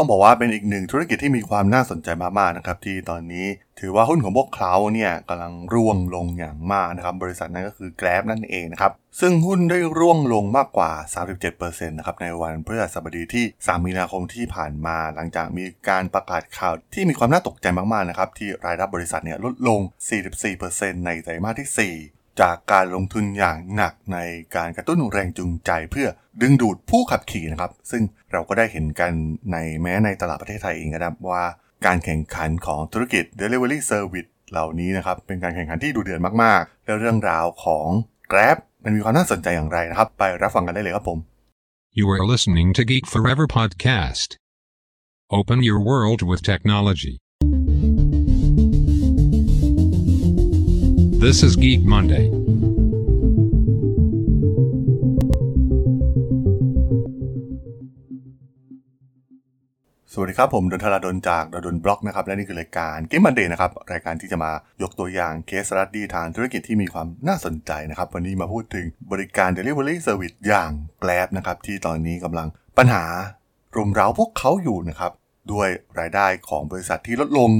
ต้องบอกว่าเป็นอีกหนึ่งธุรกิจที่มีความน่าสนใจมากๆนะครับที่ตอนนี้ถือว่าหุ้นของพวกเขาเนี่ยกำลังร่วงลงอย่างมากนะครับบริษัทนั้นก็คือ Grab นั่นเองนะครับซึ่งหุ้นได้ร่วงลงมากกว่า 37%นะครับในวันพฤหัสบดีที่ 3 มีนาคมที่ผ่านมา หลังจากมีการประกาศข่าวที่มีความน่าตกใจมากๆนะครับที่รายรับบริษัทเนี่ยลดลง 44%ในไตรมาสที่ 4 จากการลงทุนอย่างหนักในการกระตุ้นแรงจูงใจ เพื่อดึงดูดผู้ขับขี่นะครับ ซึ่งเราก็ได้เห็นกันในแม้ในตลาดประเทศไทยเองนะครับว่าการแข่งขันของธุรกิจ Delivery Service เหล่านี้นะครับ เป็นการแข่งขันที่ดูเดือดมากๆ แล้วเรื่องราวของ Grab มันมีความน่าสนใจอย่างไรนะครับ ไปรับฟังกันได้เลยครับผม You are listening to Geek Forever podcast. Open your world with technology. This is Geek Monday. สวัสดีครับ ผมดนทราดนจากดนบล็อกนะครับ และนี่คือรายการเกมมันเดย์นะครับ รายการที่จะมายกตัวอย่างเคสรัดดี้ทางธุรกิจที่มีความน่าสนใจนะครับ วันนี้มาพูดถึงบริการ Delivery Service อย่าง Grab นะครับ ที่ตอนนี้กำลังปัญหารุมเร้าพวกเขาอยู่นะครับ ด้วยรายได้ของบริษัทที่ลดลง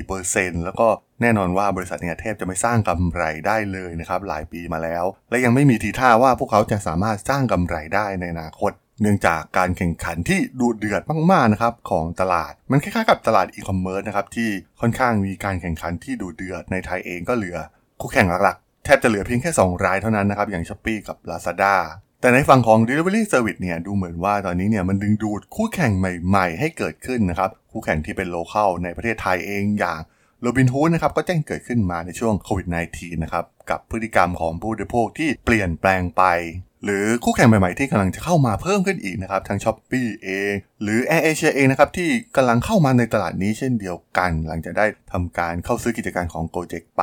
44%แล้วก็แน่นอนว่าบริษัทเนี่ยแทบจะไม่สร้างกำไรได้เลยนะครับหลายปีมาแล้ว และยังไม่มีทีท่าว่าพวกเขาจะสามารถสร้างกำไรได้ในอนาคต เนื่องจากการแข่งขันที่ดุเดือดมากๆนะครับของตลาด มันคล้ายๆกับตลาดอีคอมเมิร์ซนะครับที่ค่อนข้างมีการแข่งขันที่ดุเดือดในไทยเองก็เหลือคู่แข่งหลักๆแทบจะเหลือเพียงแค่ 2 รายเท่านั้นนะครับอย่าง Shopee กับ Lazada แต่ในฝั่งของ Delivery Service เนี่ยดูเหมือนว่าตอนนี้เนี่ยมันดึงดูดคู่แข่งใหม่ๆ ให้เกิดขึ้นนะครับ คู่แข่งที่เป็น local ในประเทศไทยเองอย่างโรบินฮูดนะครับก็แจ้งเกิดขึ้นมาในช่วงโควิด -19 นะครับ กับพฤติกรรมของผู้บริโภคที่เปลี่ยนแปลงไป หรือคู่แข่งใหม่ๆที่กำลังจะเข้ามาเพิ่มขึ้นอีกนะครับทั้ง Shopee เอง หรือ Air Asia เองนะครับที่กำลังเข้ามาในตลาดนี้เช่นเดียวกัน หลังจากได้ทำการเข้าซื้อกิจการของ Gojek ไป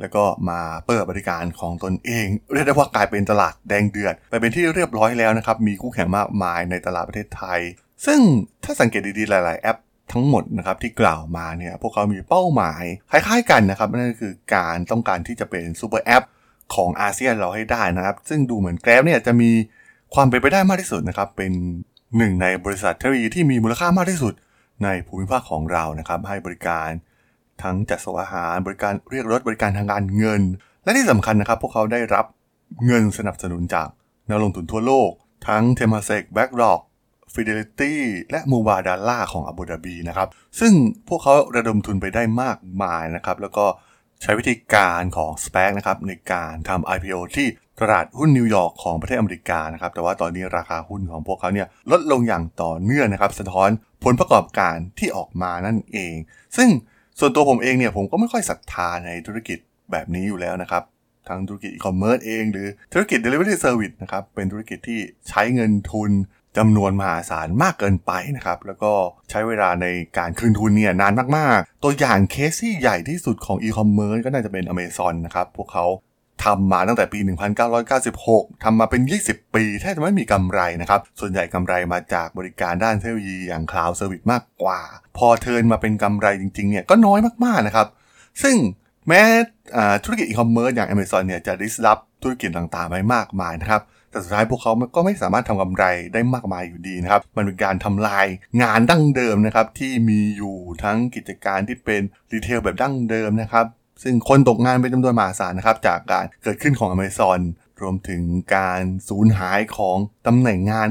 แล้วก็มาเปิดบริการของตนเอง เรียกได้ว่ากลายเป็นตลาดแดงเดือด ไปเป็นที่เรียบร้อยแล้วนะครับมีคู่แข่งมากมายในตลาดประเทศไทย ซึ่งถ้าสังเกตดีๆหลายๆแอปทั้งหมดนะครับที่กล่าวมาเนี่ยพวกเขามีเป้าหมายคล้ายๆกันนะครับนั่นก็คือการต้องการที่จะเป็น super app ของอาเซียนเราให้ได้นะครับ ซึ่งดูเหมือน Grab เนี่ยจะมีความเป็นไปได้มากที่สุดนะครับ เป็นหนึ่งในบริษัทเทคโนโลยีที่มีมูลค่ามากที่สุดในภูมิภาคของเรานะครับ ให้บริการทั้งจัดส่งอาหารบริการเรียกรถบริการทางการเงิน และที่สำคัญนะครับ พวกเขาได้รับเงินสนับสนุนจากนักลงทุนทั่วโลก ทั้งเทม a เซกแบ็กดอก Fidelity และ Mubadala ของอาบูดาบีนะครับ ซึ่งพวกเขาระดมทุนไปได้มากมายนะครับ แล้วก็ ใช้วิธีการของ SPAC นะครับในการทำ IPO ที่ตลาดหุ้นนิวยอร์กของประเทศอเมริกานะครับแต่ว่าตอนนี้ราคาหุ้นของพวกเขาเนี่ยลดลงอย่างต่อเนื่องนะครับ สะท้อนผลประกอบการที่ออกมานั่นเอง ซึ่งส่วนตัวผมเองเนี่ยผมก็ไม่ค่อยศรัทธาในธุรกิจแบบนี้อยู่แล้วนะครับทั้งธุรกิจอีคอมเมิร์ซเองหรือธุรกิจ Delivery Service นะครับเป็นธุรกิจที่ใช้เงินทุน จำนวนมหาศาลมากเกินไปนะครับ แล้วก็ใช้เวลาในการคืนทุนเนี่ยนานมากๆ ตัวอย่างเคสที่ใหญ่ที่สุดของอีคอมเมิร์ซก็น่าจะเป็น Amazon นะครับ พวกเขาทำมาตั้งแต่ปี 1996 ทำมาเป็น 20 ปีแทบจะไม่มีกำไรนะครับ ส่วนใหญ่กำไรมาจากบริการด้านเทคโนโลยีอย่าง Cloud Service มากกว่า พอ turn มาเป็นกำไรจริงๆเนี่ยก็น้อยมากๆนะครับ ซึ่งแม้ธุรกิจอีคอมเมิร์ซอย่าง Amazon เนี่ยจะ disrupt ธุรกิจต่างๆไปมากมายนะครับ แต่สุดท้ายพวกเขาก็ไม่สามารถทำกำไรได้มากมายอยู่ดีนะครับ มันเป็นการทำลายงานดั้งเดิมนะครับที่มีอยู่ทั้งกิจการที่เป็น retail แบบดั้งเดิมนะครับ ซึ่งคนตกงานเป็นจำนวนมหาศาลนะครับจากการเกิดขึ้นของ Amazon รวมถึงการสูญหายของตำแหน่งงาน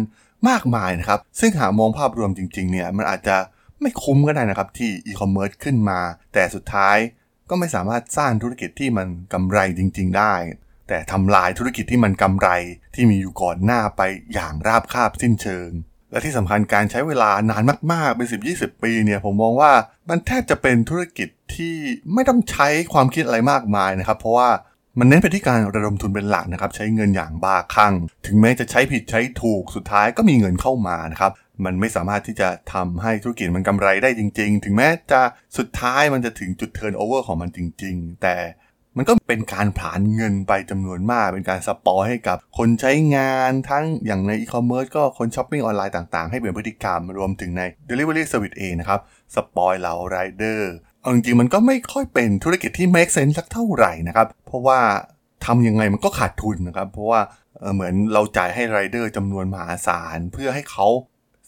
มากมายนะครับ ซึ่งหากมองภาพรวมจริง ๆ เนี่ย มันอาจจะไม่คุ้มก็ได้นะครับที่อีคอมเมิร์ซขึ้นมา แต่สุดท้ายก็ไม่สามารถสร้างธุรกิจที่มันกำไรจริง ๆ ได้ แต่ทำลายธุรกิจที่มันกำไรที่มีอยู่ก่อนหน้าไปอย่างราบคาบสิ้นเชิง และที่สำคัญการใช้เวลานานมาก ๆ เป็น 10-20 ปีเนี่ยผมมองว่ามันแทบจะเป็นธุรกิจที่ไม่ต้องใช้ความคิดอะไรมากมายนะครับ เพราะว่ามันเน้นไปที่การระดมทุนเป็นหลักนะครับ ใช้เงินอย่างบ้าคลั่ง ถึงแม้จะใช้ผิดใช้ถูกสุดท้ายก็มีเงินเข้ามานะครับมันไม่สามารถที่จะทำให้ธุรกิจมันกำไรได้จริง ๆ ถึงแม้จะสุดท้ายมันจะถึงจุดเทิร์นโอเวอร์ของมันจริง ๆ แต่ มันก็เป็นการผลาญเงินไปจำนวนมาก เป็นการ spoil ให้กับคนใช้งานทั้งอย่างในอีคอมเมิร์ซก็คน shopping online ต่างๆ ให้เปลี่ยนพฤติกรรมรวมถึงใน Delivery Service เองนะครับ spoil เหล่ารายเดอร์เอาจริงๆมันก็ไม่ค่อยเป็นธุรกิจที่ make sense สักเท่าไหร่นะครับ เพราะว่าทำยังไงมันก็ขาดทุนนะครับ เพราะว่าเหมือนเราจ่ายให้ไรเดอร์จำนวนมหาศาลเพื่อให้เขา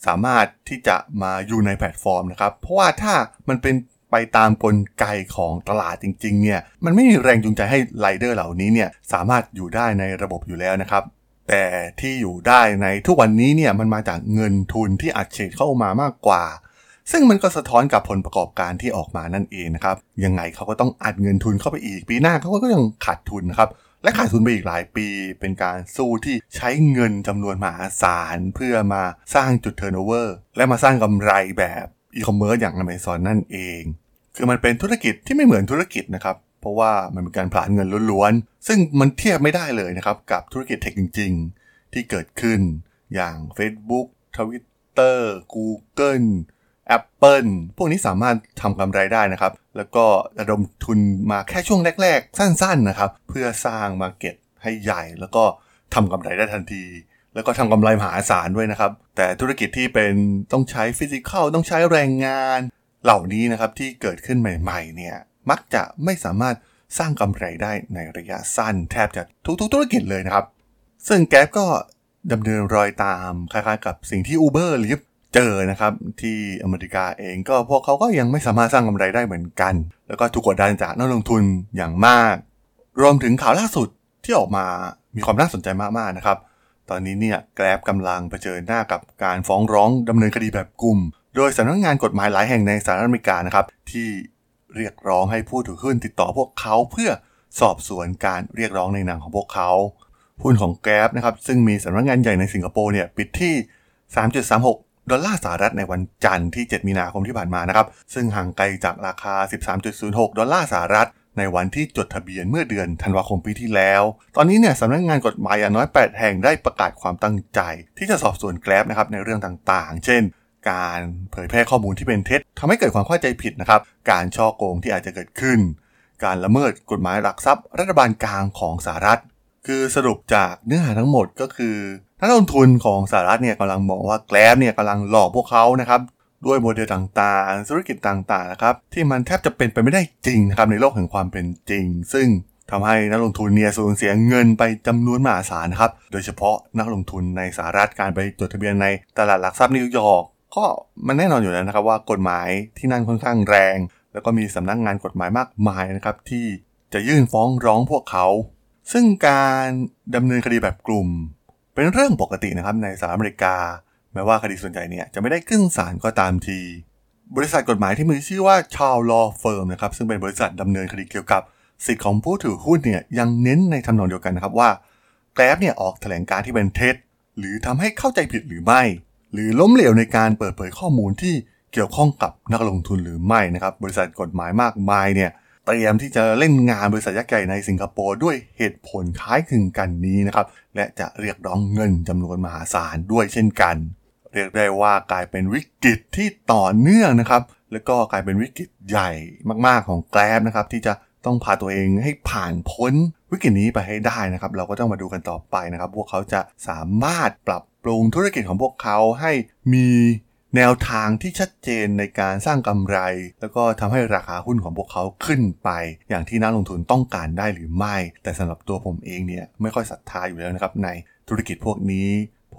สามารถที่จะมาอยู่ในแพลตฟอร์มนะครับ เพราะว่าถ้ามันเป็น ไปตามกลไกของตลาดจริงๆเนี่ยมันไม่มีแรงจูงใจให้ไรเดอร์เหล่านี้เนี่ยสามารถอยู่ได้ในระบบอยู่แล้วนะครับแต่ที่อยู่ได้ในทุกวันนี้เนี่ยมันมาจากเงินทุนที่อัดฉีดเข้ามามากกว่า ซึ่งมันก็สะท้อนกับผลประกอบการที่ออกมานั่นเองนะครับยังไงเขาก็ต้องอัดเงินทุนเข้าไปอีกปีหน้าเขาก็ยังขาดทุนครับและขาดทุนไปอีกหลายปี เป็นการสู้ที่ใช้เงินจำนวนมหาศาลเพื่อมาสร้างจุด turnover และมาสร้างกำไรแบบ อีคอมเมิร์ซอย่าง Amazon นั่นเอง คือมันเป็นธุรกิจที่ไม่เหมือนธุรกิจนะครับ เพราะว่ามันเป็นการผลาญเงินล้วนๆ ซึ่งมันเทียบไม่ได้เลยนะครับ กับธุรกิจ tech จริง ๆ ที่เกิดขึ้นอย่าง Facebook Twitter Google Apple พวกนี้สามารถทำกำไรได้นะครับ แล้วก็ระดมทุนมาแค่ช่วงแรก ๆ สั้นๆนะครับ เพื่อสร้าง marketให้ใหญ่แล้วก็ทำกำไรได้ทันที แล้วก็ทำกำไรมหาศาลด้วยนะครับ แต่ธุรกิจที่เป็นต้องใช้ฟิสิกอลต้องใช้แรงงาน เหล่านี้นะครับที่เกิดขึ้นใหม่ๆเนี่ยมักจะไม่สามารถสร้างกำไรได้ในระยะสั้น แทบจะทุกๆ ธุรกิจเลยนะครับ ซึ่งแก๊ปก็ดำเนินรอยตามคล้ายๆกับสิ่งที่ Uber หรือเจอนะครับ ที่อเมริกาเองก็พวกเขาก็ยังไม่สามารถสร้างกำไรได้เหมือนกัน แล้วก็ถูกกดดันจากนักลงทุนอย่างมาก รวมถึงข่าวล่าสุดที่ออกมามีความน่าสนใจมากๆนะครับ ตอนนี้เนี่ยแกร็บกำลังเผชิญหน้ากับการฟ้องร้องดำเนินคดีแบบกลุ่ม โดยสำนักงานกฎหมายหลายแห่งในสหรัฐอเมริกานะครับ ที่เรียกร้องให้ผู้ถือหุ้นติดต่อพวกเขาเพื่อสอบสวนการเรียกร้องในนามของพวกเขาหุ้นของแกร็บนะครับซึ่งมีสำนักงานใหญ่ในสิงคโปร์เนี่ยปิดที่ 3.36 ดอลลาร์สหรัฐในวันจันทร์ที่ 7 มีนาคมที่ผ่านมานะครับซึ่งห่างไกลจากราคา 13.06 ดอลลาร์สหรัฐ ในวันที่จดทะเบียนเมื่อเดือนธันวาคมปีที่แล้ว ตอนนี้เนี่ยสำนักงานกฎหมายอย่างน้อย 8 แห่งได้ประกาศความตั้งใจ ที่จะสอบสวนแกร็บนะครับในเรื่องต่างๆ เช่น การเผยแพร่ข้อมูลที่เป็นเท็จทำให้เกิดความเข้าใจผิดนะครับ การช่อโกงที่อาจจะเกิดขึ้น การละเมิดกฎหมายหลักทรัพย์ รัฐบาลกลางของสหรัฐ คือสรุปจากเนื้อหาทั้งหมดก็คือนักลงทุนของสหรัฐเนี่ยกำลังมองว่าแกลบเนี่ยกำลังหลอกพวกเขานะครับ ด้วยโมเดลต่างๆ ธุรกิจต่างๆนะครับที่มันแทบจะเป็นไปไม่ได้จริงนะครับในโลกแห่งความเป็นจริง ซึ่งทำให้นักลงทุนเนี่ยสูญเสียเงินไปจำนวนมหาศาลนะครับ โดยเฉพาะนักลงทุนในสหรัฐการไปจดทะเบียนในตลาดหลักทรัพย์นิวยอร์กก็มันแน่นอนอยู่แล้วนะครับว่ากฎหมายที่นั่นค่อนข้างแรง แล้วก็มีสำนักงานกฎหมายมากมายนะครับที่จะยื่นฟ้องร้องพวกเขา ซึ่งการดำเนินคดีแบบกลุ่ม เป็นเรื่องปกตินะครับในสหรัฐอเมริกา แม้ว่าคดีส่วนใหญ่เนี่ยจะไม่ได้ขึ้นศาลก็ตามที บริษัทกฎหมายที่มีชื่อว่า Schall Law Firm นะครับซึ่งเป็นบริษัทดำเนินคดีเกี่ยวกับสิทธิของผู้ถือหุ้นเนี่ยยังเน้นในทำนองเดียวกันนะครับว่า Grab เนี่ยออกแถลงการณ์ที่เป็นเท็จ หรือทำให้เข้าใจผิดหรือไม่ หรือล้มเหลวในการเปิดเผยข้อมูลที่เกี่ยวข้องกับนักลงทุนหรือไม่นะครับบริษัทกฎหมายมากมายเนี่ยเตรียมที่จะเล่นงานบริษัทยักษ์ใหญ่ในสิงคโปร์ด้วยเหตุผลคล้ายคลึงกันนี้นะครับและจะเรียกร้องเงินจำนวนมหาศาลด้วยเช่นกัน เรียกได้ว่ากลายเป็นวิกฤตที่ต่อเนื่องนะครับ แล้วก็กลายเป็นวิกฤตใหญ่มากๆของแกร็บนะครับ ที่จะต้องพาตัวเองให้ผ่านพ้นวิกฤตนี้ไปให้ได้นะครับ เราก็ต้องมาดูกันต่อไปนะครับ พวกเขาจะสามารถปรับปรุงธุรกิจของพวกเขาให้มีแนวทางที่ชัดเจนในการสร้างกำไร แล้วก็ทำให้ราคาหุ้นของพวกเขาขึ้นไป อย่างที่นักลงทุนต้องการได้หรือไม่ แต่สำหรับตัวผมเองเนี่ยไม่ค่อยศรัทธาอยู่แล้วนะครับในธุรกิจพวกนี้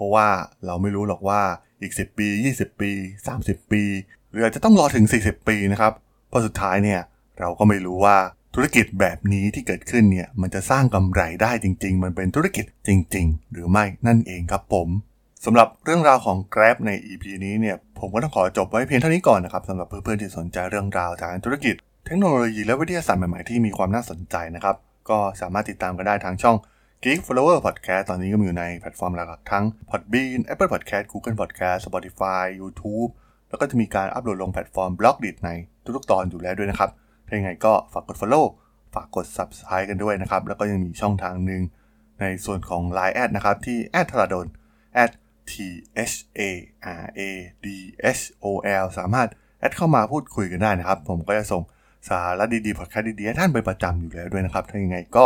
ราะว่าเราไม่รู้หรอกว่าอีก 10 ปี 20 ปี 30 ปี หรืออาจจะต้องรอถึง 40 ปีนะครับเพราะสุดท้ายเนี่ยเราก็ไม่รู้ว่าธุรกิจแบบนี้ที่เกิดขึ้นเนี่ยมันจะสร้างกำไรได้จริง ๆ มันเป็นธุรกิจจริง ๆ หรือไม่นั่นเองครับผมสำหรับเรื่องราวของ Grab ใน EP นี้เนี่ยผมก็ต้องขอจบไว้เพียงเท่านี้ก่อนนะครับสำหรับเพื่อนๆที่สนใจเรื่องราวทางธุรกิจ เทคโนโลยีและวิทยาศาสตร์ใหม่ๆที่มีความน่าสนใจนะครับก็สามารถติดตามกันได้ทางช่อง Geek Forever Podcast ตอนนี้ก็มีอยู่ในแพลตฟอร์มหลักๆทั้ง Podbean Apple Podcast Google Podcast Spotify YouTube แล้วก็จะมีการอัปโหลดลงแพลตฟอร์ม Blockdit ในทุกๆตอนอยู่แล้วด้วยนะครับถ้าอย่างไรก็ฝากกด Follow ฝากกด Subscribe กันด้วยนะครับ แล้วก็ยังมีช่องทางหนึ่งในส่วนของ Line แอดนะครับ ที่แอด tharadhol t h a r a d s o l สามารถแอดเข้ามาพูดคุยกันได้นะครับ ผมก็จะส่งสาระดีๆพอดแคสต์ดีๆให้ท่านเป็นประจำอยู่แล้วด้วยนะครับ ถ้าอย่างไรก็